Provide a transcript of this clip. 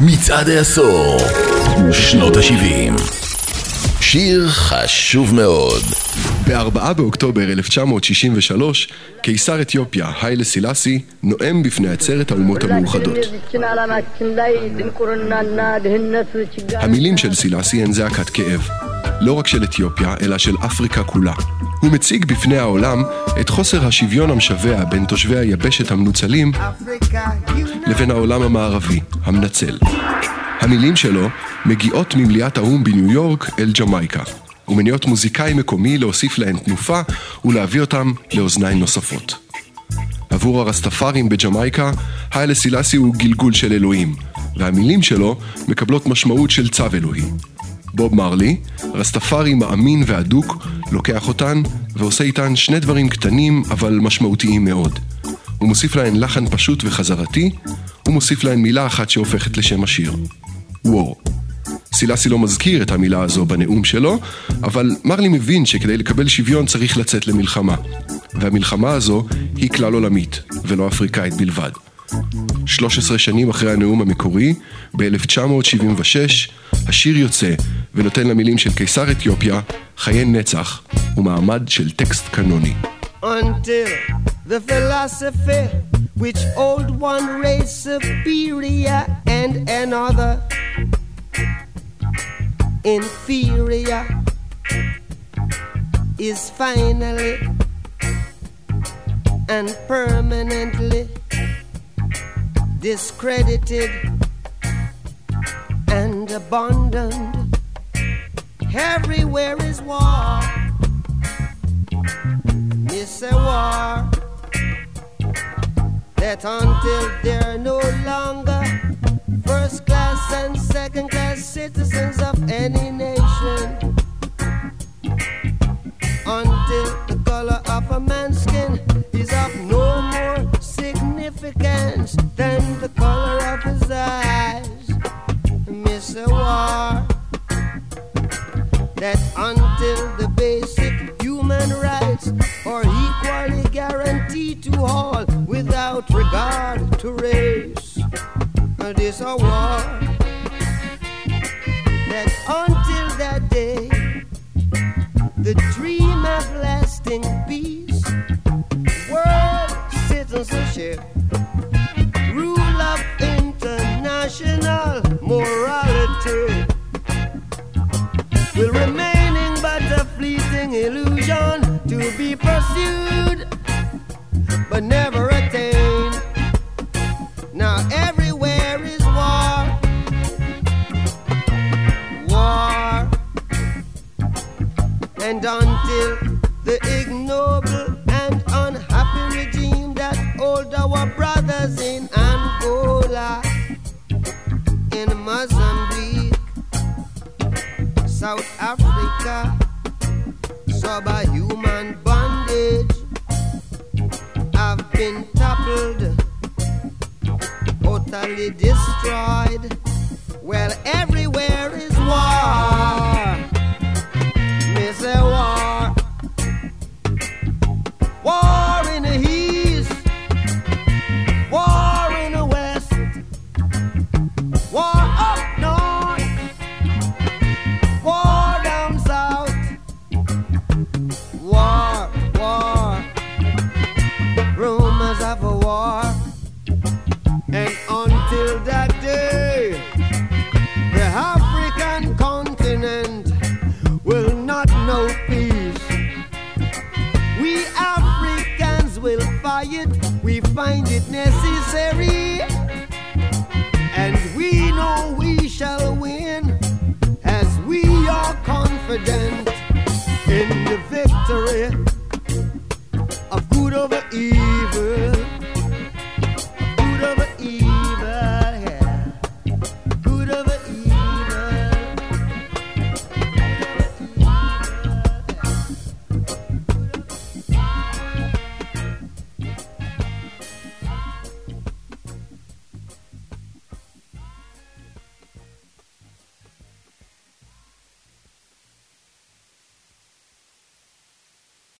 מצעד העשור, שנות ה-70. שיר חשוב מאוד. ב-4 באוקטובר 1963, קיסר אתיופיה, היילה סילאסי, נואם בפני עצרת האומות המאוחדות. המילים של סילאסי הן זעקת כאב. לא רק של אתיופיה, אלא של אפריקה כולה. הוא מציג בפני העולם את חוסר השוויון המשווע בין תושבי היבשת המנוצלים לבין העולם המערבי, המנצל. המילים שלו מגיעות ממליאת האו"ם בניו יורק אל ג'מייקה, ומניעות מוזיקאי מקומי להוסיף להן תנופה ולהביא אותם לאוזניים נוספות. עבור הרסטפארים בג'מייקה, היילה סילאסי הוא גלגול של אלוהים, והמילים שלו מקבלות משמעות של צו אלוהי. בוב מרלי, רסטפארי מאמין והדוק, לוקח אותן ועושה איתן שני דברים קטנים אבל משמעותיים מאוד. הוא מוסיף להן לחן פשוט וחזרתי, ומוסיף להן מילה אחת שהופכת לשם השיר. וור. סילסי לא מזכיר את המילה הזו בנאום שלו, אבל מרלי מבין שכדי לקבל שוויון צריך לצאת למלחמה. והמלחמה הזו היא כלל עולמית, ולא אפריקאית בלבד. 13 שנים אחרי הנאום המקורי, ב-1976, השיר יוצא ונותן למילים של קיסר אתיופיה חיי נצח ומעמד של טקסט קנוני. Until the philosophy which old one race superior and another inferior is finally and permanently discredited and abandoned. Everywhere is war. It's a war that until they're no longer first class and second class citizens of any nation, until the color of a man's skin is of no more significance than the color of his eyes. Miss a war that until the basic human rights are equally guaranteed to all without regard to race. This a war that until that day, the dream of lasting peace, pursued but never attained. Now everywhere is war, war, and until the ignoble and unhappy regime that hold our brothers in Angola, in Mozambique, South Africa, subhuman utterly destroyed. We find it necessary.